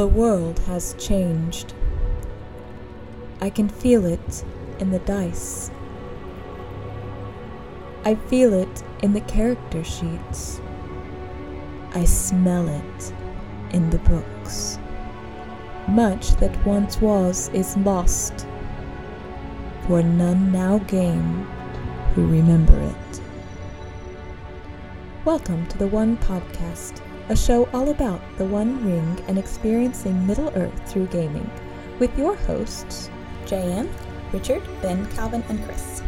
The world has changed. I can feel it in the dice. I feel it in the character sheets. I smell it in the books. Much that once was is lost, for none now gain who remember it. Welcome to the One Podcast, a show all about the One Ring and experiencing Middle Earth through gaming, with your hosts, JM, Richard, Ben, Calvin, and Chris.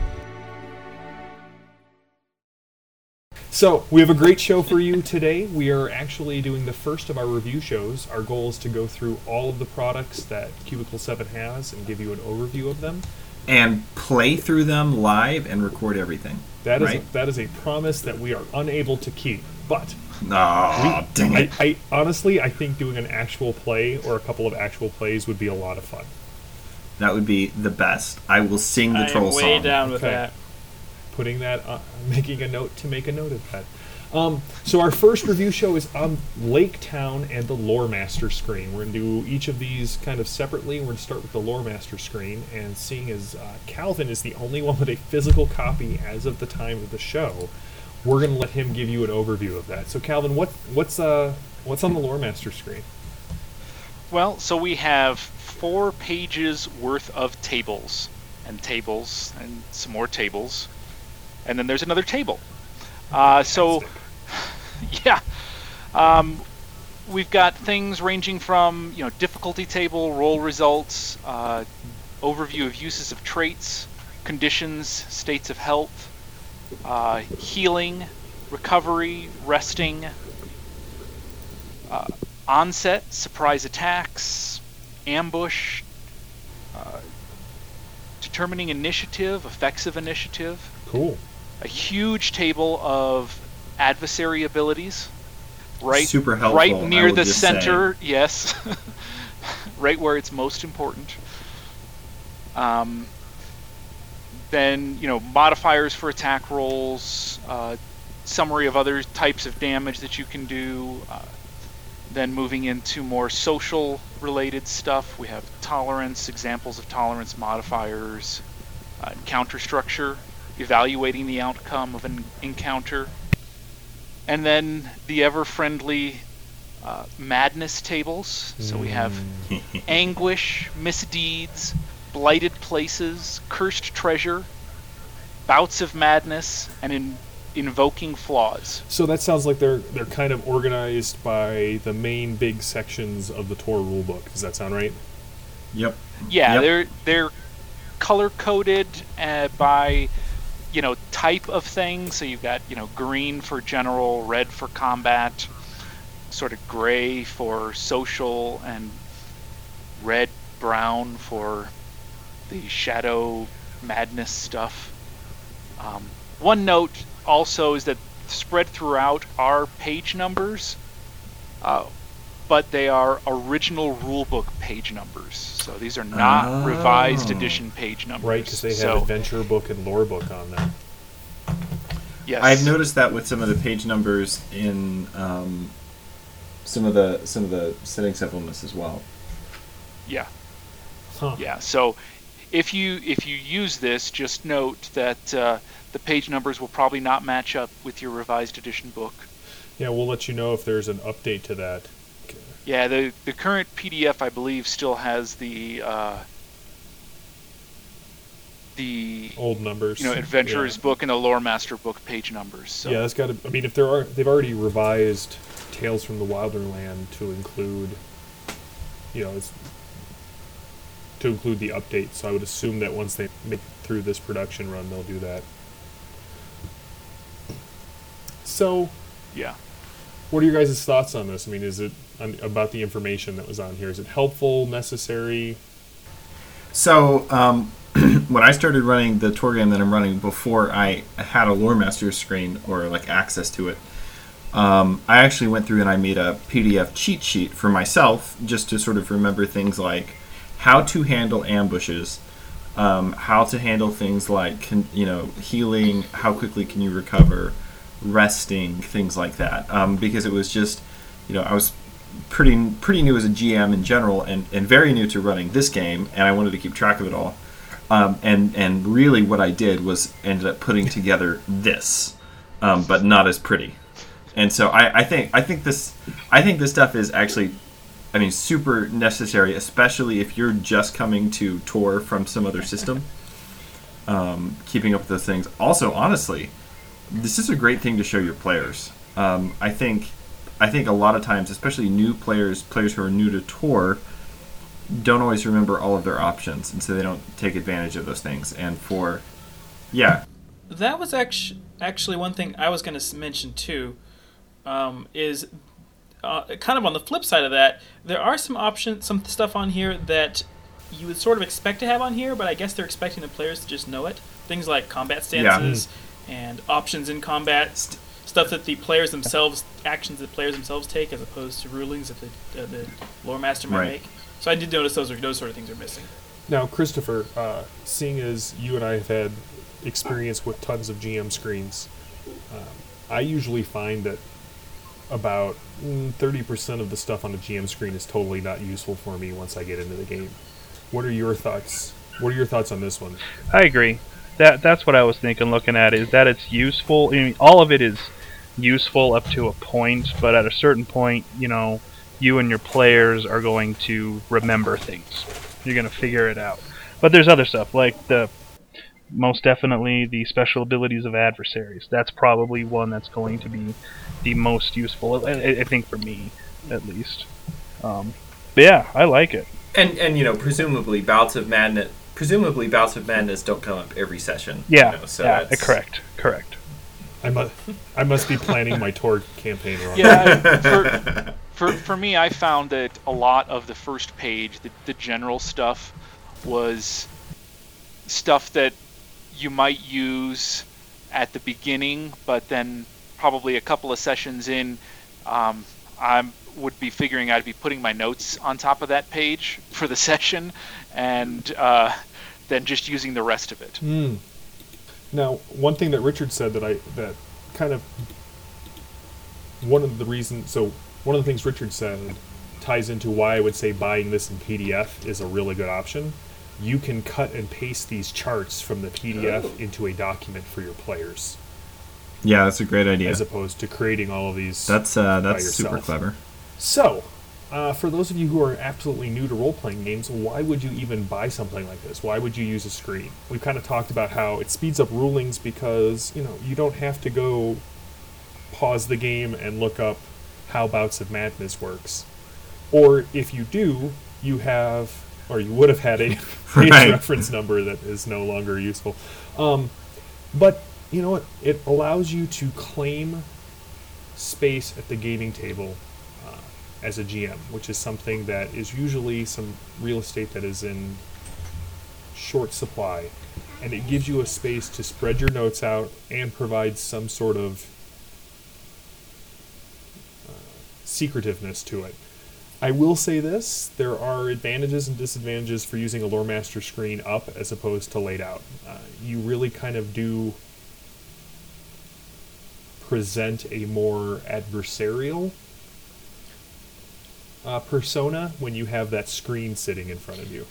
So, we have a great show for you today. We are actually doing the first of our review shows. Our goal is to go through all of the products that Cubicle 7 has and give you an overview of them. and play through them live and record everything. That is right? a, that is a promise that we are unable to keep. But Oh, dang I, it! I honestly I think doing an actual play or a couple of actual plays would be a lot of fun. That would be the best. I will sing the I am troll way song. down with Okay. that. Putting that, uh, making a note to make a note of that. Um, so our first review show is on Lake Town and the Lore Master screen. We're going to do each of these kind of separately. We're going to start with the Lore Master screen, and seeing as uh, Calvin is the only one with a physical copy as of the time of the show, we're going to let him give you an overview of that. So Calvin, what what's uh what's on the Lore Master screen? Well, so we have four pages worth of tables, and tables, and some more tables, and then there's another table. Uh, so, yeah, um, we've got things ranging from you know difficulty table, roll results, uh, overview of uses of traits, conditions, states of health, uh, healing, recovery, resting, uh, onset, surprise attacks, ambush, uh, determining initiative, effects of initiative, Cool. a huge table of adversary abilities, right, Super helpful, right near the center. Yes, right where it's most important. Um, then you know modifiers for attack rolls, uh, summary of other types of damage that you can do. Uh, then moving into more social related stuff, we have tolerance, examples of tolerance modifiers, uh, encounter structure, evaluating the outcome of an encounter, and then the ever friendly uh, madness tables. So we have anguish, misdeeds, blighted places, cursed treasure, bouts of madness, and in- invoking flaws. So that sounds like they're they're kind of organized by the main big sections of the Tor rulebook. Does that sound right? Yep. Yeah, Yep. they're they're color coded uh, by you know type of thing. So you've got you know green for general, red for combat, sort of gray for social, and red brown for the shadow madness stuff. Um, one note also is that spread throughout are page numbers. Uh, but they are original rulebook page numbers. So these are not revised Oh. edition page numbers. Right, because they have so, adventure book and lore book on them. yes. I've noticed that with some of the page numbers in um, some of the some of the setting supplements as well. Yeah, Huh. yeah. So if you if you use this, just note that uh, the page numbers will probably not match up with your revised edition book. Yeah, we'll let you know if there's an update to that. Yeah, the the current PDF I believe still has the uh, the Old numbers. you know adventurer's Yeah. book and the lore master book page numbers. So Yeah, that's got to. I mean, if there are, they've already revised Tales from the Wilderland to include, you know, it's to include the update. So I would assume that once they make it through this production run, they'll do that. So, yeah. what are your guys' thoughts on this? I mean, is it on, about the information that was on here? Is it helpful, necessary? So um, when I started running the Tor game that I'm running before I had a lore master screen or like access to it, um, I actually went through and I made a PDF cheat sheet for myself just to sort of remember things like how to handle ambushes, um, how to handle things like con- you know healing, how quickly can you recover, resting, things like that. Um, because it was just you know I was pretty pretty new as a GM in general, and, and very new to running this game, and I wanted to keep track of it all. Um, and and really, what I did was ended up putting together this, um, but not as pretty. And so I, I think I think this I think this stuff is actually, I mean, super necessary, especially if you're just coming to Tor from some other system. Um, keeping up with those things. Also, honestly, this is a great thing to show your players. Um, I think I think a lot of times, especially new players, players who are new to Tor, don't always remember all of their options, and so they don't take advantage of those things. And for, yeah, That was actually actually one thing I was going to mention too. Um, is uh, kind of on the flip side of that, there are some options, some stuff on here that you would sort of expect to have on here, but I guess they're expecting the players to just know it. Things like combat Yeah. stances and options in combat, st- stuff that the players themselves, actions that players themselves take, as opposed to rulings that the, uh, the lore master might Right. make. So I did notice those are those sort of things are missing. Now, Christopher, uh, seeing as you and I have had experience with tons of GM screens, um, I usually find that about mm, thirty percent of the stuff on the GM screen is totally not useful for me once I get into the game. What are your thoughts? What are your thoughts on this one? I agree. That that's what I was thinking. Looking at is that it's useful. I mean, all of it is useful up to a point, but at a certain point, you know, you and your players are going to remember things. You're going to figure it out. But there's other stuff like the most definitely the special abilities of adversaries. That's probably one that's going to be the most useful. I, I- I think for me, at least. Um, but yeah, I like it. And and you know, presumably bouts of madness. Presumably, bouts of madness don't come up every session. Yeah, You know, so yeah, that's- correct, correct. I must, I must be planning my Tor campaign wrong. Yeah, for, for for me, I found that a lot of the first page, the, the general stuff, was stuff that you might use at the beginning, but then probably a couple of sessions in, um, I would be figuring I'd be putting my notes on top of that page for the session, and uh, then just using the rest of it. Hmm. Now, one thing that Richard said that I that kind of one of the reasons. So one of the things Richard said ties into why I would say buying this in PDF is a really good option. You can cut and paste these charts from the PDF into a document for your players, yeah, that's a great idea. as opposed to creating all of these. That's uh, by that's super clever. So, uh, for those of you who are absolutely new to role playing games, why would you even buy something like this? Why would you use a screen? We've kind of talked about how it speeds up rulings because, you know, you don't have to go pause the game and look up how Bouts of Madness works. Or if you do, you have, or you would have had a page Right. reference number that is no longer useful. Um, but, you know what? It allows you to claim space at the gaming table uh, as a GM, which is something that is usually some real estate that is in short supply. And it gives you a space to spread your notes out and provide some sort of uh, secretiveness to it. I will say this there are advantages and disadvantages for using a lore master screen up as opposed to laid out. Uh, you really kind of do present a more adversarial uh, persona when you have that screen sitting in front of you.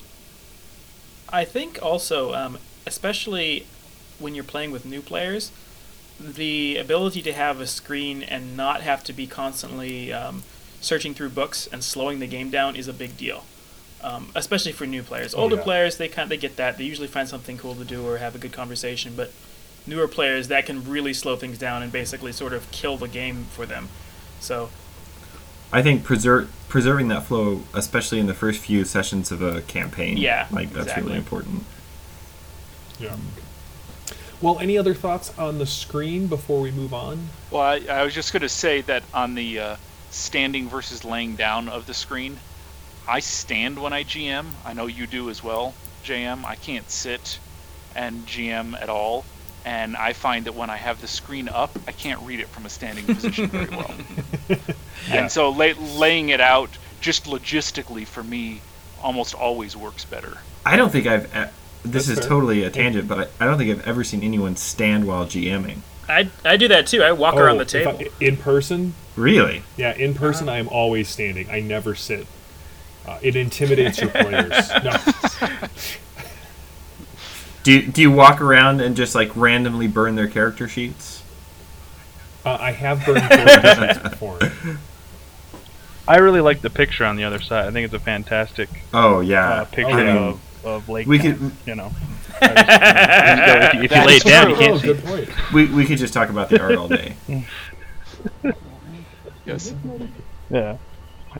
I think also, um, especially when you're playing with new players, the ability to have a screen and not have to be constantly um, searching through books and slowing the game down is a big deal. Um, especially for new players. Oh, Older yeah. players, they kind they get that. They usually find something cool to do or have a good conversation. But newer players, that can really slow things down and basically sort of kill the game for them. So I think preser- preserving that flow, especially in the first few sessions of a campaign, Yeah, like that's exactly. really important. Yeah. Well, any other thoughts on the screen before we move on? Well, I, I was just going to say that on the uh, standing versus laying down of the screen, I stand when I GM. I know you do as well, JM. I can't sit and GM at all. And I find that when I have the screen up, I can't read it from a standing position very well. Yeah. And so lay, laying it out, just logistically for me, almost always works better. I don't think I've. E- this That's is fair. totally a tangent, but I, I don't think I've ever seen anyone stand while GMing. I, I do that too. I walk around the Oh, if I- table. in person, Really? yeah, in person, I am always standing. I never sit. Uh, it intimidates your players. No, Do you, do you walk around and just like randomly burn their character sheets? uh, I have burned character sheets before. I really like the picture on the other side. I think it's a fantastic Oh yeah. uh, picture I mean, of, of Lake. we Town, could- you know. I just- if you, if you lay it down, you can't see. good we, we could just talk about the art all day. Yes. Yeah.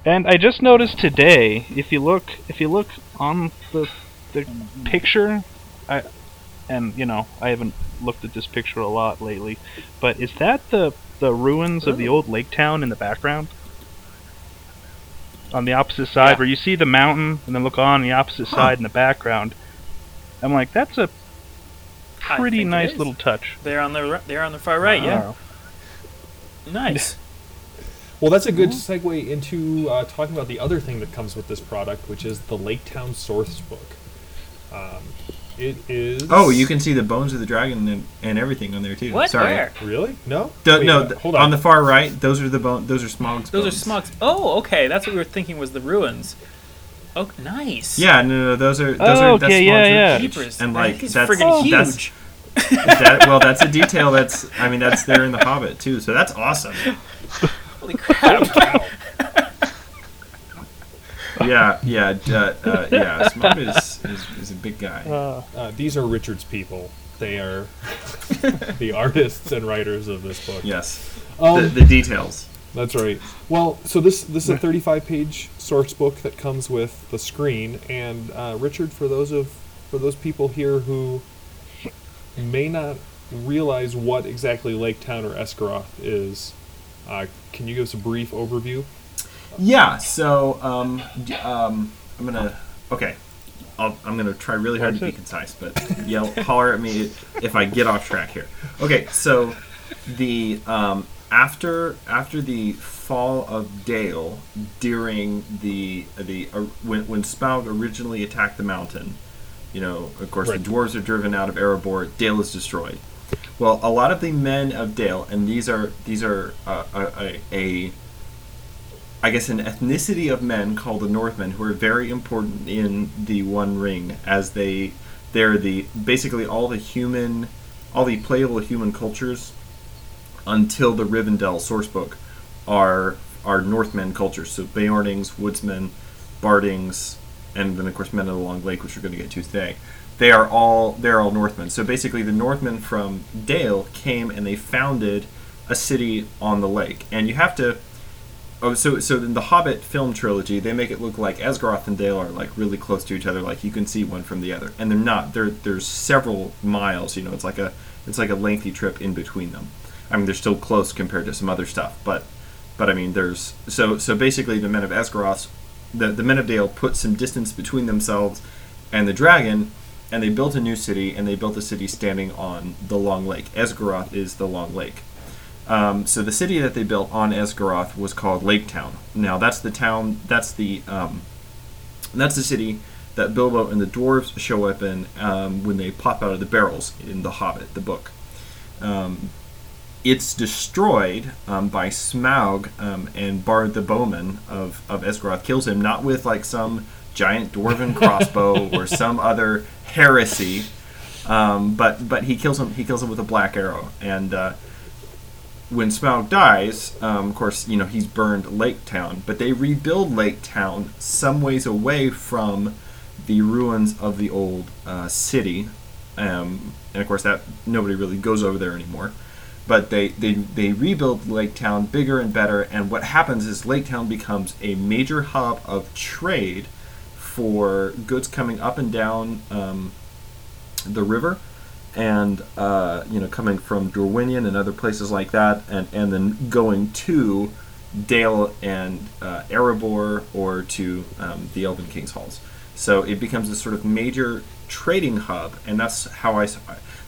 And I just noticed today, if you look, if you look on the the picture, I and you know I haven't looked at this picture a lot lately, but is that the the ruins of the old lake town in the background? On the opposite side, Yeah. where you see the mountain, and then look on the opposite side in the background. I'm like, that's a pretty nice little touch. They're on the ri- they're on the far right. Yeah. Nice. Well, that's a good segue into uh, talking about the other thing that comes with this product, which is the Lake Town Source Book. Um, it is. Oh, you can see the bones of the dragon and, and everything on there too. What? Sorry. Where? really no. The- Wait, no, uh, th- hold on. on. the far right, those are the bone. Those are Smaug's. Those bones. are Smaug's. Oh, okay. That's what we were thinking was the ruins. Oh, nice. Yeah, no, no, those are. Those Oh, are that's okay, yeah, Smaug's yeah. ribcage. And like he's that's friggin' that's huge. that. Well, that's a detail that's. I mean, that's there in the Hobbit too. So that's awesome. Holy crap. Yeah, yeah, uh, uh, yeah. Smog is, is is a big guy. Uh, Uh, these are Richard's people. They are the artists and writers of this book. Yes, Um, the, the details. That's right. Well, so this this is a 35 page source book that comes with the screen. And uh, Richard, for those of for those people here who may not realize what exactly Lake Town or Esgaroth is, uh, can you give us a brief overview? Yeah. So um, d- um, I'm gonna. Okay. I'll, I'm gonna try really hard to be concise, but yell, holler at me if I get off track here. Okay. So the um, after after the fall of Dale during the the uh, when when Smaug originally attacked the mountain, you know, of course Right. the dwarves are driven out of Erebor. Dale is destroyed. Well, a lot of the men of Dale, and these are these are uh, a, a, a I guess an ethnicity of men called the Northmen who are very important in the One Ring as they they're the basically all the human all the playable human cultures until the Rivendell sourcebook are are Northmen cultures. So Beornings, Woodsmen, Bardings, and then of course Men of the Long Lake, which we're going to get to today. They are all they're all Northmen. So basically, the Northmen from Dale came and they founded a city on the lake, and you have to. Oh, so so in the Hobbit film trilogy, they make it look like Esgaroth and Dale are like really close to each other, like you can see one from the other, and they're not. They're there's several miles. You know, it's like a it's like a lengthy trip in between them. I mean, they're still close compared to some other stuff, but but I mean, there's so so basically the men of Esgaroth, the the men of Dale put some distance between themselves and the dragon, and they built a new city, and they built a city standing on the Long Lake. Esgaroth is the Long Lake. Um, so the city that they built on Esgaroth was called Lake Town. Now that's the town. That's the um, that's the city that Bilbo and the dwarves show up in um, when they pop out of the barrels in The Hobbit, the book. It's destroyed um, by Smaug um, and Bard the Bowman of, of Esgaroth kills him not with like some giant dwarven crossbow or some other heresy, um, but but he kills him he kills him with a black arrow and uh, when Smaug dies, um, of course, you know he's burned Lake Town, but they rebuild Lake Town some ways away from the ruins of the old uh, city, um, and of course that nobody really goes over there anymore. But they, they they rebuild Lake Town bigger and better, and what happens is Lake Town becomes a major hub of trade for goods coming up and down um, the river and uh, you know coming from Dorwinion and other places like that, and and then going to Dale and uh, Erebor or to um, the Elven King's Halls. So it becomes a sort of major trading hub, and that's how I.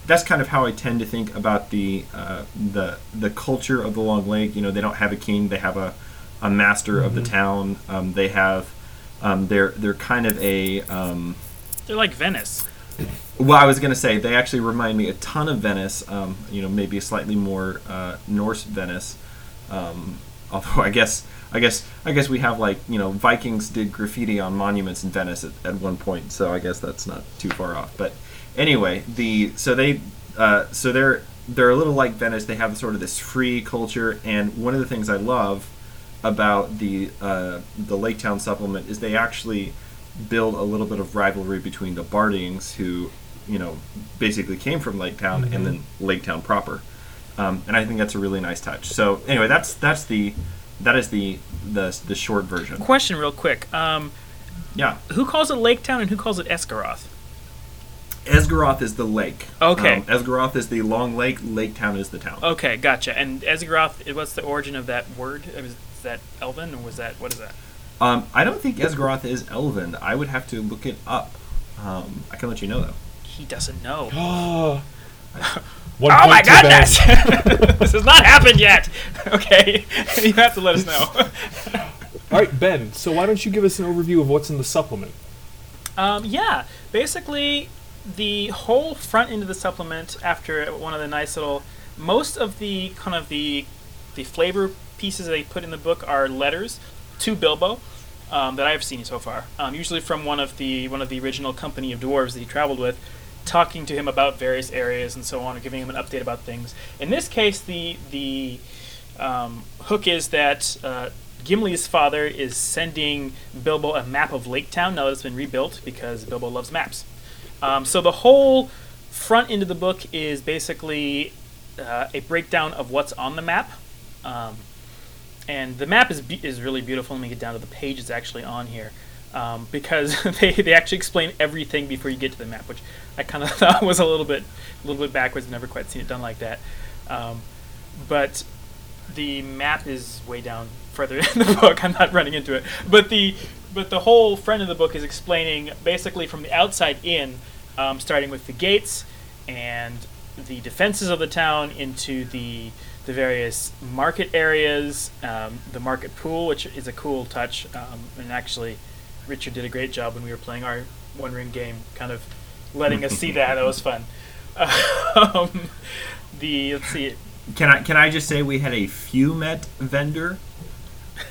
That's kind of how I tend to think about the uh, the the culture of the Long Lake. You know, they don't have a king; they have a, a master of the town. Um, they have um, they're they're kind of a um, They're like Venice. Well, I was going to say they actually remind me a ton of Venice. Um, you know, maybe a slightly more uh, Norse Venice. Um, although I guess I guess I guess we have like you know Vikings did graffiti on monuments in Venice at, at one point, so I guess that's not too far off. But anyway, the so they uh, so they're they're a little like Venice. They have sort of this free culture, and one of the things I love about the uh, the Lake Town supplement is they actually build a little bit of rivalry between the Bardings, who you know basically came from Lake Town, and then Lake Town proper. Um, and I think that's a really nice touch. So anyway, that's that's the that is the the the short version. Question, real quick. Um, Yeah, who calls it Lake Town and who calls it Esgaroth? Esgaroth is the lake. Okay. Um, Esgaroth is the long lake. Lake Town is the town. Okay, gotcha. And Esgaroth, what's the origin of that word? Is that Elven or was that what is that? Um, I don't think Esgaroth is Elven. I would have to look it up. Um, I can let you know though. He doesn't know. Oh, One Oh point my to goodness! this has not happened yet. Okay, you have to let us know. All right, Ben. So why don't you give us an overview of what's in the supplement? Um, yeah, basically, the whole front end of the supplement, after one of the nice little, most of the kind of the the flavor pieces they put in the book are letters to Bilbo um, that I've seen so far. Um, usually from one of the one of the original company of dwarves that he traveled with, talking to him about various areas and so on, or giving him an update about things. In this case, the the um, hook is that uh, Gimli's father is sending Bilbo a map of Lake Town now that it's been rebuilt because Bilbo loves maps. Um, so the whole front end of the book is basically uh, a breakdown of what's on the map. Um, and the map is, be- is really beautiful. Let me get down to the page it's actually on here. Um, because they, they actually explain everything before you get to the map, which I kind of thought was a little bit a little bit backwards. Never quite seen it done like that. Um, but the map is way down further in the book. I'm not running into it, but the but the whole front of the book is explaining basically from the outside in, um, starting with the gates and the defenses of the town into the the various market areas, um, the market pool, which is a cool touch, um, and actually, Richard did a great job when we were playing our One Ring game, kind of letting us see that. That was fun. Um, the let's see, Can I can I just say we had a Fumet vendor,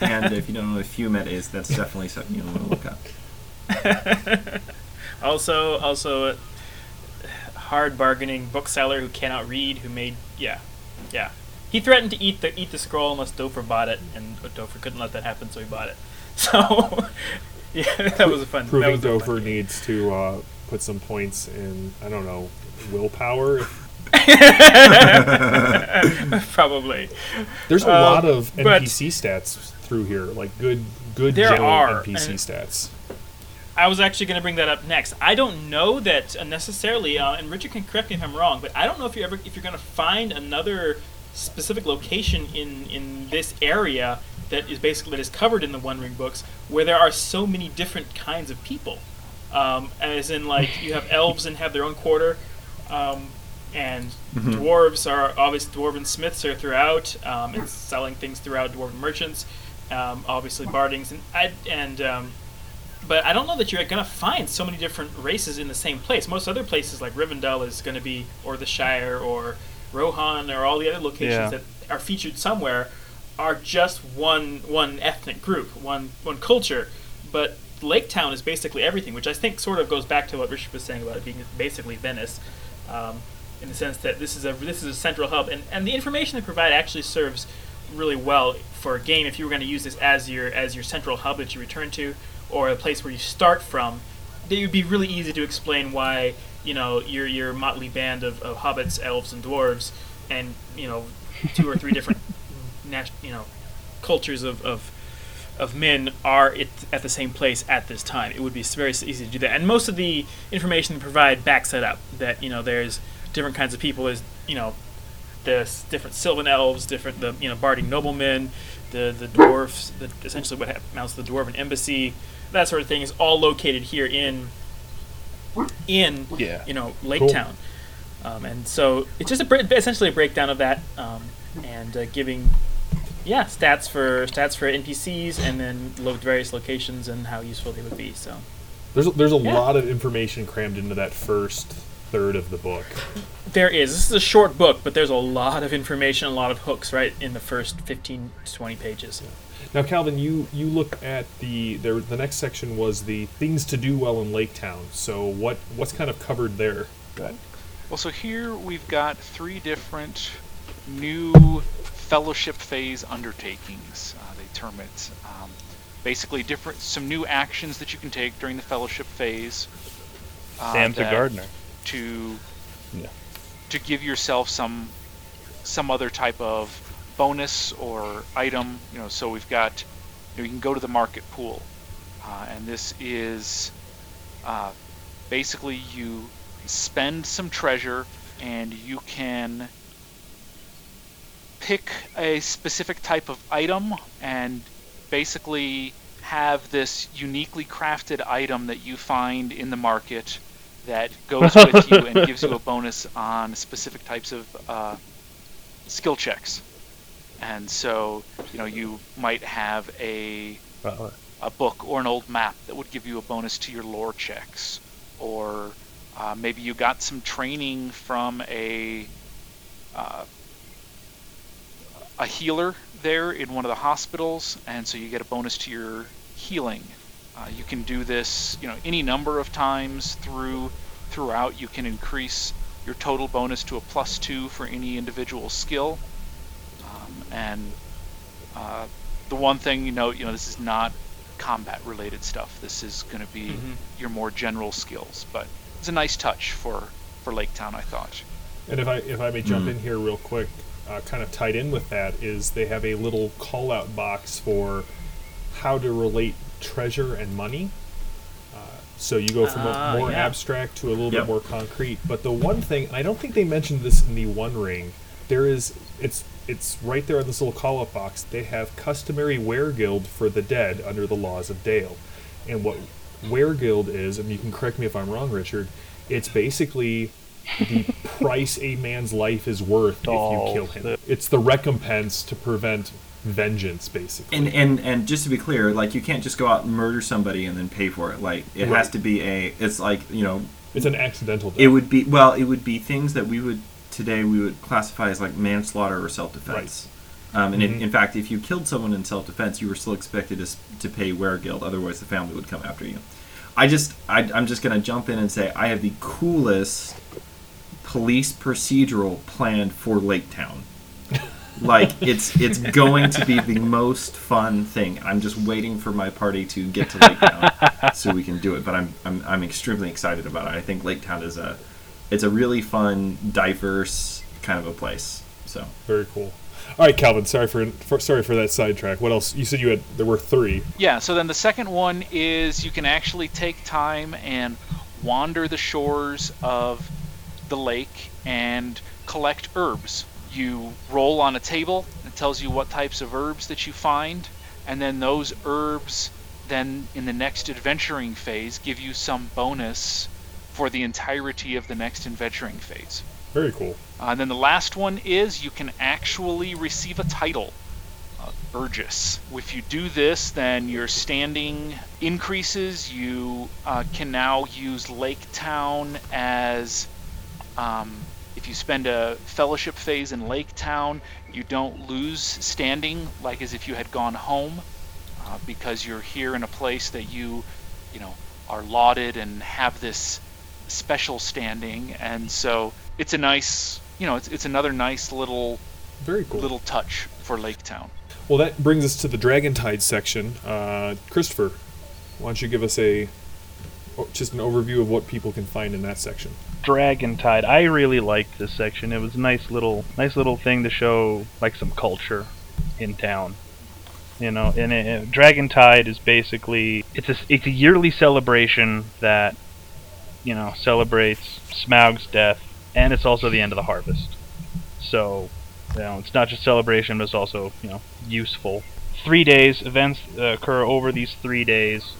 and if you don't know what Fumet is, that's definitely something you want to look up. also also a hard bargaining bookseller who cannot read who made yeah yeah he threatened to eat the eat the scroll unless Dofer bought it and Dofer couldn't let that happen so he bought it so yeah that was a fun that Proving was a fun needs to uh, put some points in. I don't know willpower. probably There's a Um, lot of NPC stats through here, like good, good There general are, NPC stats. I was actually going to bring that up next. I don't know that uh, necessarily, uh, and Richard can correct me if I'm wrong, but I don't know if you're ever if you're going to find another specific location in in this area that is basically that is covered in the One Ring books where there are so many different kinds of people. Um, as in, like you have elves and have their own quarter, um, and dwarves are obviously dwarven smiths are throughout um, and selling things throughout dwarven merchants. Um, obviously, bardings and and um, but I don't know that you're going to find so many different races in the same place. Most other places like Rivendell is going to be, or the Shire, or Rohan, or all the other locations Yeah. that are featured somewhere, are just one one ethnic group, one one culture. But Lake Town is basically everything, which I think sort of goes back to what Richard was saying about it being basically Venice, um, in the sense that this is a this is a central hub, and, and the information they provide actually serves really well for a game if you were going to use this as your as your central hub that you return to, or a place where you start from. It would be really easy to explain why you know your your motley band of, of hobbits, elves, and dwarves, and you know two or three different nat- you know cultures of, of of men are it, at the same place at this time. It would be very easy to do that, and most of the information they provide backs that up. That you know, there's different kinds of people. There's you know, the different Sylvan elves, different the you know barding noblemen, the the dwarfs, the, essentially what hap- amounts to the dwarven embassy, that sort of thing is all located here in in Yeah. you know Lake Cool. Town, um, and so it's just a, essentially a breakdown of that, um, and uh, giving yeah stats for stats for NPCs, and then lo- various locations and how useful they would be. So There's a, there's a Yeah. lot of information crammed into that first third of the book. There is. This is a short book, but there's a lot of information, a lot of hooks right in the first 15 to 20 pages. Now, Calvin, you you look at the there. The next section was the things to do well in Lake Town. So what what's kind of covered there? Go ahead. Well, so here we've got three different new fellowship phase undertakings. Uh, they term it. Um, basically, different some new actions that you can take during the fellowship phase. uh, Sam's a gardener. To Yeah. to give yourself some some other type of bonus or item. You know, so we've got you, know, you can go to the market pool, uh, and this is uh, basically you spend some treasure and you can pick a specific type of item and basically have this uniquely crafted item that you find in the market that goes with you and gives you a bonus on specific types of uh, skill checks. And so, you know, you might have a a book or an old map that would give you a bonus to your lore checks, or uh, maybe you got some training from a uh, a healer there in one of the hospitals, and so you get a bonus to your healing. Uh, you can do this, you know, any number of times through throughout. You can increase your total bonus to a plus two for any individual skill, um, and uh, the one thing you know, you know, this is not combat related stuff. This is going to be Mhm. your more general skills, but it's a nice touch for for Lake Town, I thought. And if I if I may jump Mm. in here real quick, uh, kind of tied in with that is they have a little call out box for how to relate treasure and money. Uh, so you go from Ah, a more yeah. abstract to a little Yep. bit more concrete. But the one thing, and I don't think they mentioned this in the One Ring, there is it's it's right there on this little call out box. They have customary weregild for the dead under the laws of Dale, and what weregild is, and you can correct me if I'm wrong, Richard. It's basically the price a man's life is worth Dolls. if you kill him. It's the recompense to prevent vengeance, basically. And and and just to be clear, like you can't just go out and murder somebody and then pay for it. Like it Right. has to be a. It's like you know, it's an accidental death. it would be well, it would be things that we would today we would classify as like manslaughter or self defense. Um, and Mhm. in, in fact, if you killed someone in self defense, you were still expected to, to pay weregild. Otherwise, the family would come after you. I just I, I'm just gonna jump in and say I have the coolest police procedural planned for Lake Town. Like it's it's going to be the most fun thing. I'm just waiting for my party to get to Lake Town so we can do it. But I'm, I'm I'm extremely excited about it. I think Lake Town is a it's a really fun, diverse kind of a place. So Very cool. All right, Calvin. Sorry for, for sorry for that sidetrack. What else? You said you had there were three. Yeah, so then the second one is you can actually take time and wander the shores of the lake and collect herbs. You roll on a table, it tells you what types of herbs that you find, and then those herbs then in the next adventuring phase give you some bonus for the entirety of the next adventuring phase. Very cool. Uh, and then the last one is you can actually receive a title, uh, Burgess. If you do this, then your standing increases. You uh, can now use Lake Town as. Um, if you spend a fellowship phase in Lake Town, you don't lose standing like as if you had gone home, uh, because you're here in a place that you, you know, are lauded and have this special standing, and so it's a nice, you know, it's, it's another nice little Very cool. little touch for Lake Town. Well, that brings us to the Dragon Tide section. Uh, Christopher, why don't you give us a just an overview of what people can find in that section? Dragon Tide. I really liked this section. It was a nice little, nice little thing to show like some culture in town. You know, and it, Dragon Tide is basically it's a it's a yearly celebration that you know celebrates Smaug's death, and it's also the end of the harvest. So, you know, it's not just celebration, but it's also you know useful. Three days events uh, occur over these three days.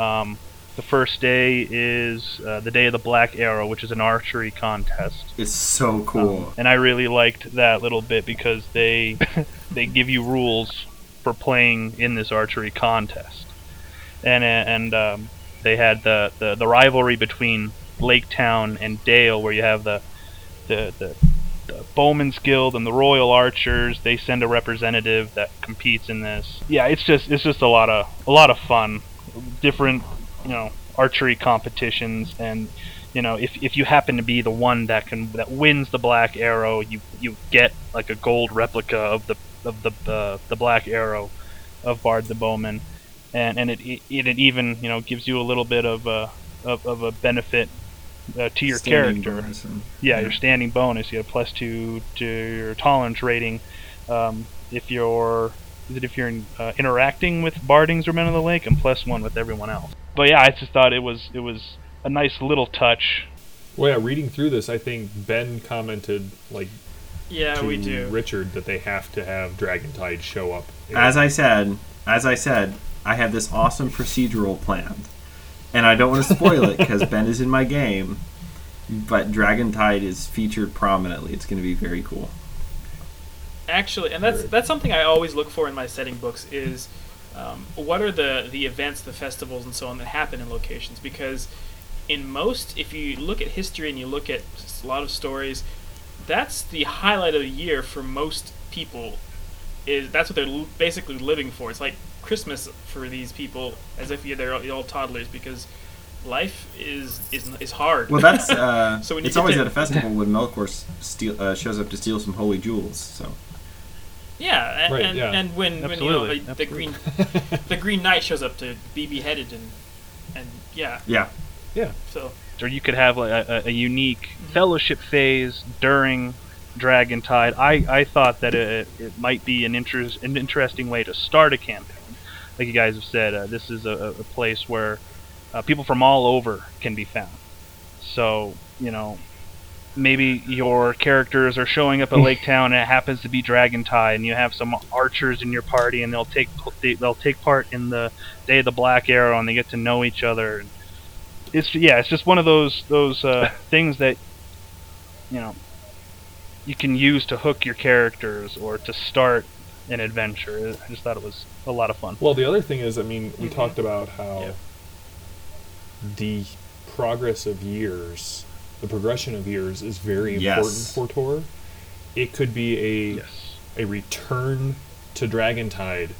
Um, the first day is uh, the day of the Black Arrow, which is an archery contest. it's so cool. And I really liked that little bit because they they give you rules for playing in this archery contest, and and um, they had the, the the rivalry between Lake Town and Dale, where you have the the, the the Bowman's Guild and the Royal Archers. They send a representative that competes in this. Yeah, it's just it's just a lot of a lot of fun. Different, you know, archery competitions and you know if, if you happen to be the one that can that wins the black arrow you you get like a gold replica of the of the uh, the black arrow of Bard the Bowman and and it, it it even you know gives you a little bit of a of, of a benefit uh, to your Standing character and- yeah, your standing bonus. You have plus two to your tolerance rating. Um, if you're is it if you're uh, interacting with Bardings or Men of the Lake, and plus one with everyone else. But yeah, I just thought it was it was a nice little touch. Well, yeah, reading through this, I think Ben commented like Yeah, to we do. Richard that they have to have Dragon Tide show up. As I said, as I said, I have this awesome procedural planned, and I don't want to spoil it because Ben is in my game. But Dragon Tide is featured prominently. It's going to be very cool. Actually, and that's that's something I always look for in my setting books is um, what are the the events, the festivals, and so on that happen in locations because in most, if you look at history and you look at a lot of stories, that's the highlight of the year for most people. Is that's what they're l- basically living for. It's like Christmas for these people, as if they're all, all toddlers, because life is is is hard. Well, that's uh, So when it's always to- at a festival when Melkor steal, uh, shows up to steal some holy jewels. So yeah, and Right, and, yeah. and when when you know the, the green the Green Knight shows up to be beheaded and and yeah, yeah, yeah, so Or you could have like a, a, a unique fellowship phase during Dragontide. I, I thought that it, it might be an interest an interesting way to start a campaign. Like you guys have said, uh, this is a, a a place where uh, people from all over can be found. So you know, maybe your characters are showing up at Lake Town and it happens to be Dragontide, and you have some archers in your party, and they'll take they, they'll take part in the Day of the Black Arrow, and they get to know each other. It's yeah, it's just one of those those uh, things that you know you can use to hook your characters or to start an adventure. I just thought it was a lot of fun. Well, the other thing is, I mean, we Mhm. talked about how Yeah. the progress of years, the progression of years, is very Yes. important for Tor. It could be a Yes. a return to Dragontide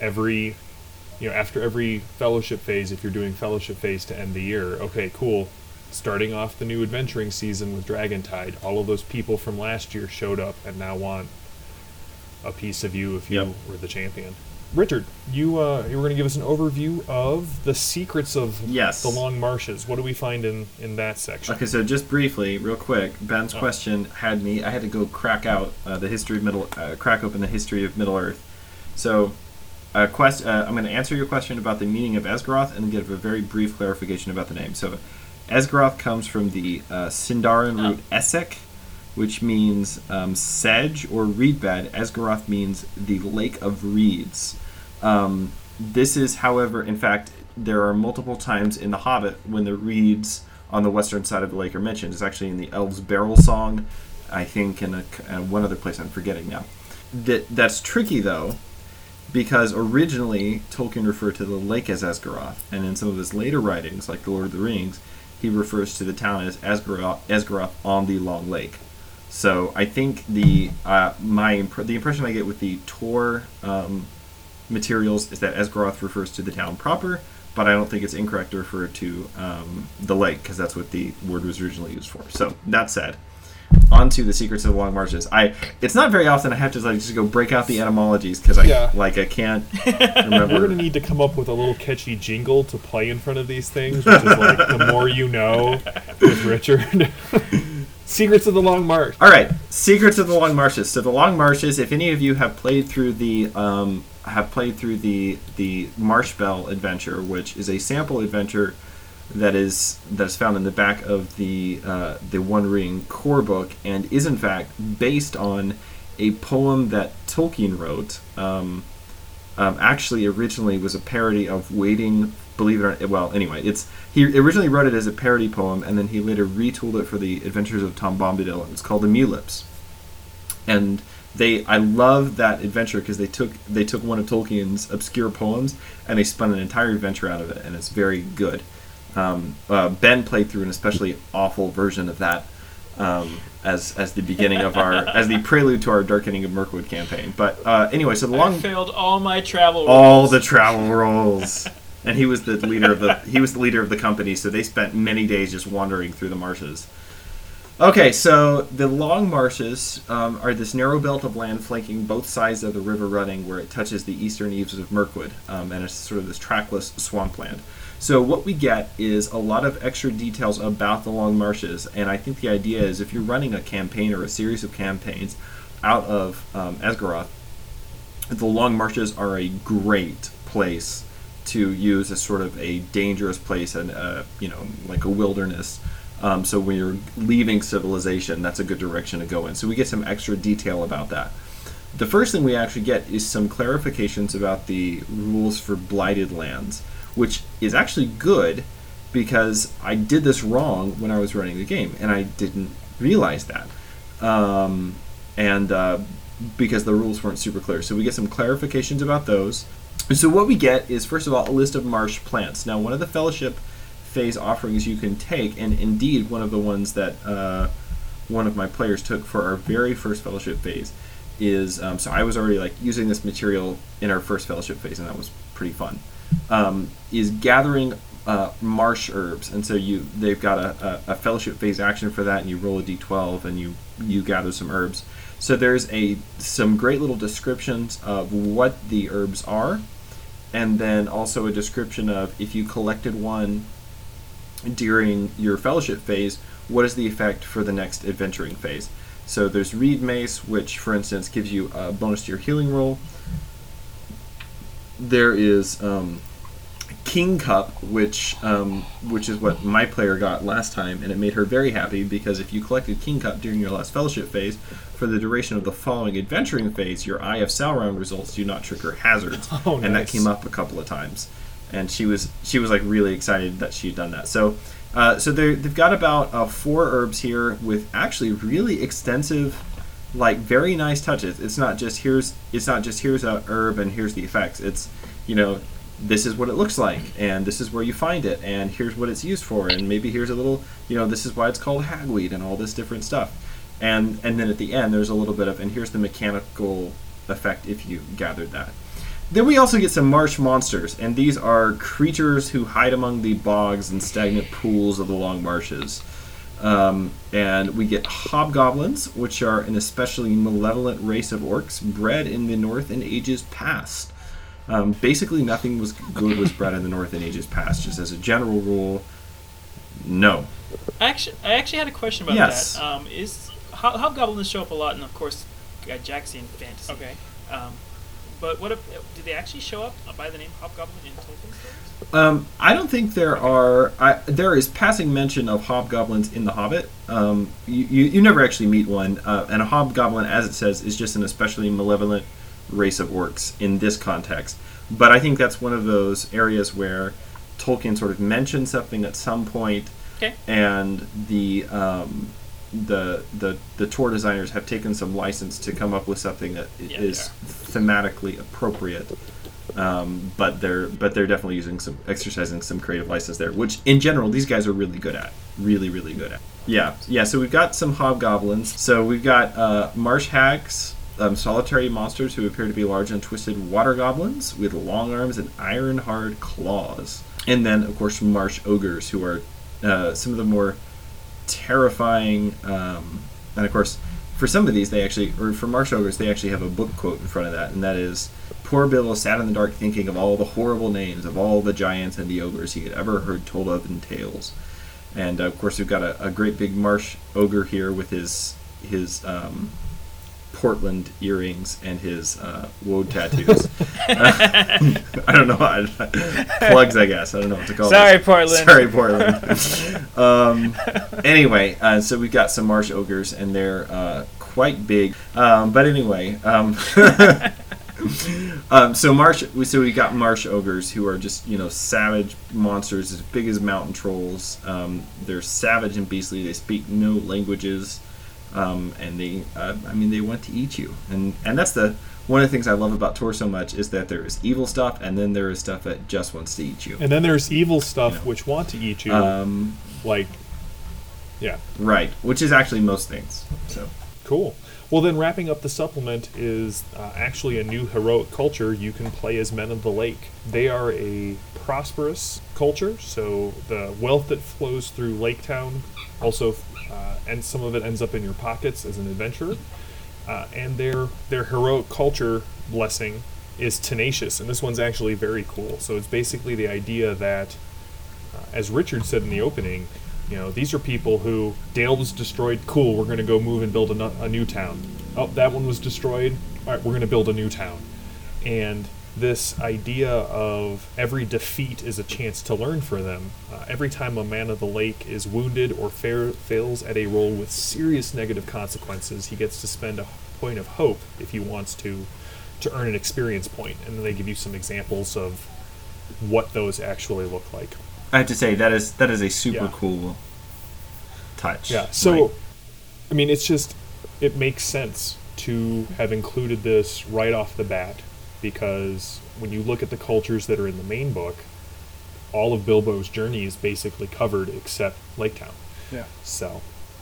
every, you know, after every fellowship phase. If you're doing fellowship phase to end the year, okay, cool. Starting off the new adventuring season with Dragontide, all of those people from last year showed up and now want a piece of you if you Yep. were the champion. Richard, you uh, you were going to give us an overview of the secrets of Yes. the Long Marshes. What do we find in in that section? Okay, so just briefly, real quick, Ben's Oh. question had me. I had to go crack out uh, the history of Middle, uh, crack open the history of Middle Earth. So, uh, quest. Uh, I'm going to answer your question about the meaning of Esgaroth and give a very brief clarification about the name. So, Esgaroth comes from the uh, Sindarin root Essek, which means um, sedge or reed bed. Esgaroth means the lake of reeds. Um, this is, however, in fact, there are multiple times in The Hobbit when the reeds on the western side of the lake are mentioned. It's actually in the Elves' Barrel Song, I think, and one other place I'm forgetting now. That that's tricky though, because originally Tolkien referred to the lake as Esgaroth, and in some of his later writings, like The Lord of the Rings, he refers to the town as Esgaroth, Esgaroth on the Long Lake. So I think the uh, my imp- the impression I get with the Tor um, materials is that Esgaroth refers to the town proper, but I don't think it's incorrect to refer to um, the lake because that's what the word was originally used for. So that said, on to the secrets of the long marshes. I it's not very often I have to like just go break out the etymologies because I Yeah. like I can't We're going to need to come up with a little catchy jingle to play in front of these things, which is like the more you know with Richard. Secrets of the Long March. All right, secrets of the long marshes. So the long marshes. If any of you have played through the um, have played through the the Marsh Bell adventure, which is a sample adventure that is that is found in the back of the uh, the One Ring core book, and is in fact based on a poem that Tolkien wrote. Um, um, actually, originally was a parody of "Waiting." Believe it or not, well, anyway, it's he originally wrote it as a parody poem, and then he later retooled it for the Adventures of Tom Bombadil. and It's called "The Mewlips," and they I love that adventure because they took they took one of Tolkien's obscure poems and they spun an entire adventure out of it, and it's very good. Um, uh, Ben played through an especially awful version of that um, as as the beginning of our as the prelude to our Darkening of Mirkwood campaign. But uh, anyway, so the I long failed all my travel. all rolls. the travel rolls. And he was the leader of the he was the leader of the company, so they spent many days just wandering through the marshes. Okay, so the long marshes um, are this narrow belt of land flanking both sides of the river running, where it touches the eastern eaves of Mirkwood, um, and it's sort of this trackless swampland. So what we get is a lot of extra details about the long marshes, and I think the idea is if you're running a campaign or a series of campaigns out of um, Esgaroth, the long marshes are a great place to use as sort of a dangerous place and uh, you know like a wilderness. Um, so when you're leaving civilization, that's a good direction to go in. So we get some extra detail about that. The first thing we actually get is some clarifications about the rules for blighted lands, which is actually good because I did this wrong when I was running the game and I didn't realize that. Um, and uh, because the rules weren't super clear. So we get some clarifications about those. So what we get is first of all a list of marsh plants. Now one of the fellowship phase offerings you can take, and indeed one of the ones that uh, one of my players took for our very first fellowship phase is um, so I was already like using this material in our first fellowship phase, and that was pretty fun. Um, is gathering uh, marsh herbs, and so you they've got a, a, a fellowship phase action for that, and you roll a d12 and you you gather some herbs. So there's a some great little descriptions of what the herbs are, and then also a description of if you collected one during your fellowship phase, what is the effect for the next adventuring phase? So there's Reed Mace, which, for instance, gives you a bonus to your healing roll. There is um, King Cup, which um, which is what my player got last time, and it made her very happy because if you collected King Cup during your last fellowship phase, for the duration of the following adventuring phase, your Eye of Sauron results do not trigger hazards, Oh, nice. and that came up a couple of times, and she was she was like really excited that she'd done that. So. Uh, so they're- they've got about uh, four herbs here with actually really extensive like very nice touches. It's not just here's it's not just here's a herb and here's the effects. It's you know this is what it looks like and this is where you find it and here's what it's used for and maybe here's a little you know this is why it's called hagweed and all this different stuff. And and then at the end there's a little bit of and here's the mechanical effect if you gathered that. Then we also get some marsh monsters, and these are creatures who hide among the bogs and stagnant pools of the long marshes. Um, and we get hobgoblins, which are an especially malevolent race of orcs bred in the north in ages past. Um, basically, nothing was good was bred in the north in ages past. Just as a general rule, no. I actually, I actually had a question about Yes. that. Um, is Hob- hobgoblins show up a lot, and of course, uh, Gygaxian fantasy. Okay. Um, but what if do they actually show up by the name hobgoblin in Tolkien stories? Um, I don't think there are. I, there is passing mention of hobgoblins in The Hobbit. Um, you, you, you never actually meet one, uh, and a hobgoblin, as it says, is just an especially malevolent race of orcs in this context. But I think that's one of those areas where Tolkien sort of mentioned something at some point, Okay. and the um, the the the Tor designers have taken some license to come up with something that Yeah, is thematically appropriate. Um, but they're but they're definitely using some exercising some creative license there, which in general these guys are really good at, really really good at. Yeah, yeah. So we've got some hobgoblins. So we've got uh, marsh hags, um, solitary monsters who appear to be large and twisted water goblins with long arms and iron hard claws, and then of course marsh ogres who are uh, some of the more terrifying. Um, and of course, for some of these, they actually, or for marsh ogres, they actually have a book quote in front of that, and that is, "Poor Bill sat in the dark thinking of all the horrible names of all the giants and the ogres he had ever heard told of in tales." And uh, of course, we've got a, a great big marsh ogre here with his his um, Portland earrings and his uh, woad tattoos. I don't know. I, plugs, I guess. I don't know what to call Sorry, it. Portland. Sorry, Portland. um, anyway, uh, so we've got some marsh ogres, and they're uh, quite big. Um, but anyway, um, um, so marsh. we- So we got marsh ogres who are just you know savage monsters as big as mountain trolls. Um, they're savage and beastly. They speak no languages, um, and they. Uh, I mean, they want to eat you, and and that's the one of the things I love about Tor so much is that there is evil stuff, and then there is stuff that just wants to eat you. And then there's evil stuff You know. which want to eat you. Um, like, yeah, right, which is actually most things. So cool. Well, then wrapping up the supplement is uh, actually a new heroic culture you can play as Men of the Lake. They are a prosperous culture, so the wealth that flows through Lake Town also, uh, and some of it ends up in your pockets as an adventurer. Uh, and their their heroic culture blessing is tenacious, and this one's actually very cool. So it's basically the idea that uh, as Richard said in the opening, you know, these are people who Dale was destroyed. Cool, we're going to go move and build a, a new town. Oh, that one was destroyed. All right, we're going to build a new town. And this idea of every defeat is a chance to learn for them. Uh, every time a man of the lake is wounded or fair, fails at a roll with serious negative consequences, he gets to spend a point of hope if he wants to to earn an experience point. And then they give you some examples of what those actually look like. I have to say that is that is a super Yeah. cool touch. Yeah. So, Like, I mean, it's just it makes sense to have included this right off the bat because when you look at the cultures that are in the main book, all of Bilbo's journey is basically covered except Lake Town. Yeah. So,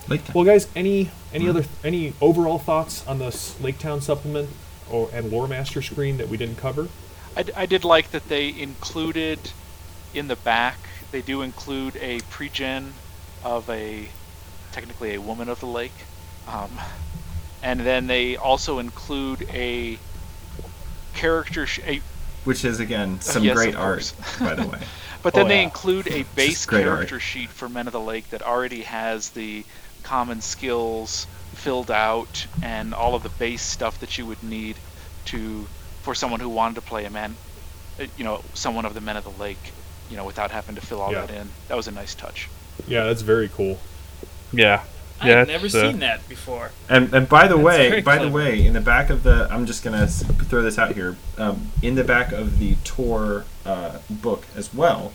like well, guys, any any other any overall thoughts on this Lake Town supplement or and Lore Master screen that we didn't cover? I, d- I did like that they included in the back. They do include a pre-gen of a technically a woman of the lake, um, and then they also include a character. Sh- a, which is again some yes, great art, by the way. but then Oh, they yeah. include a base great art. character sheet for Men of the Lake that already has the common skills filled out and all of the base stuff that you would need to for someone who wanted to play a man, uh, you know, someone of the Men of the Lake, you know, without having to fill all Yeah. that in. That was a nice touch. Yeah, that's very cool. Yeah. Yeah, I've never it's, uh, seen that before. And and by the That's way, very by the way, in the back of the, I'm just gonna throw this out here. Um, in the back of the Tor uh, book as well,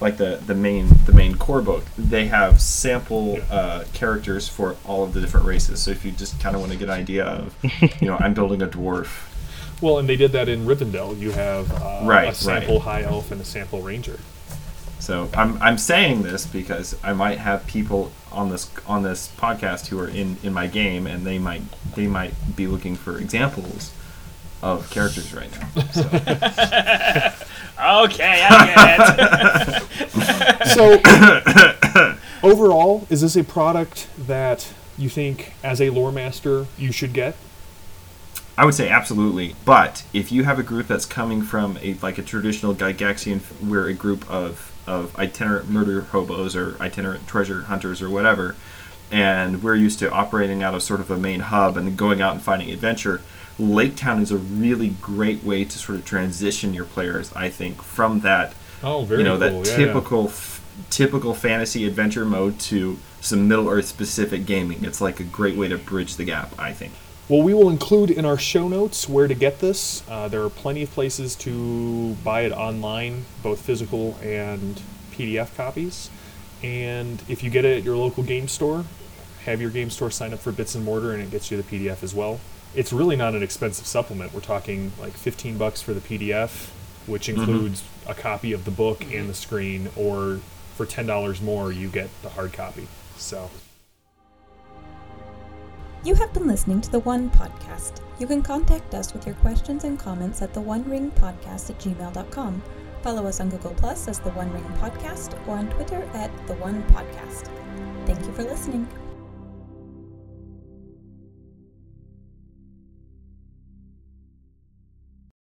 like the the main the main core book, they have sample uh, characters for all of the different races. So if you just kind of want to get an idea of, you know, I'm building a dwarf. Well, and they did that in Rivendell. You have uh, Right, a right. sample high elf and a sample ranger. So I'm I'm saying this because I might have people on this on this podcast who are in in my game, and they might they might be looking for examples of characters right now. So. Okay, I get it. So, overall, is this a product that you think, as a lore master, you should get? I would say absolutely, but if you have a group that's coming from a like a traditional Gygaxian, where a group of of itinerant murder hobos or itinerant treasure hunters or whatever, and we're used to operating out of sort of a main hub and going out and finding adventure, Lake Town is a really great way to sort of transition your players. I think from that Oh, very you know that yeah, yeah. typical f- typical fantasy adventure mode to some Middle Earth specific gaming. It's like a great way to bridge the gap. I think. Well, we will include in our show notes where to get this. Uh, there are plenty of places to buy it online, both physical and PDF copies. And if you get it at your local game store, have your game store sign up for Bits and Mortar, and it gets you the PDF as well. It's really not an expensive supplement. We're talking like 15 bucks for the PDF, which includes a copy of the book and the screen, or for $10 more, you get the hard copy. So. You have been listening to the One Podcast. You can contact us with your questions and comments at the One Ring Podcast at gmail.com. Follow us on Google Plus as the One Ring Podcast or on Twitter at the One Podcast. Thank you for listening.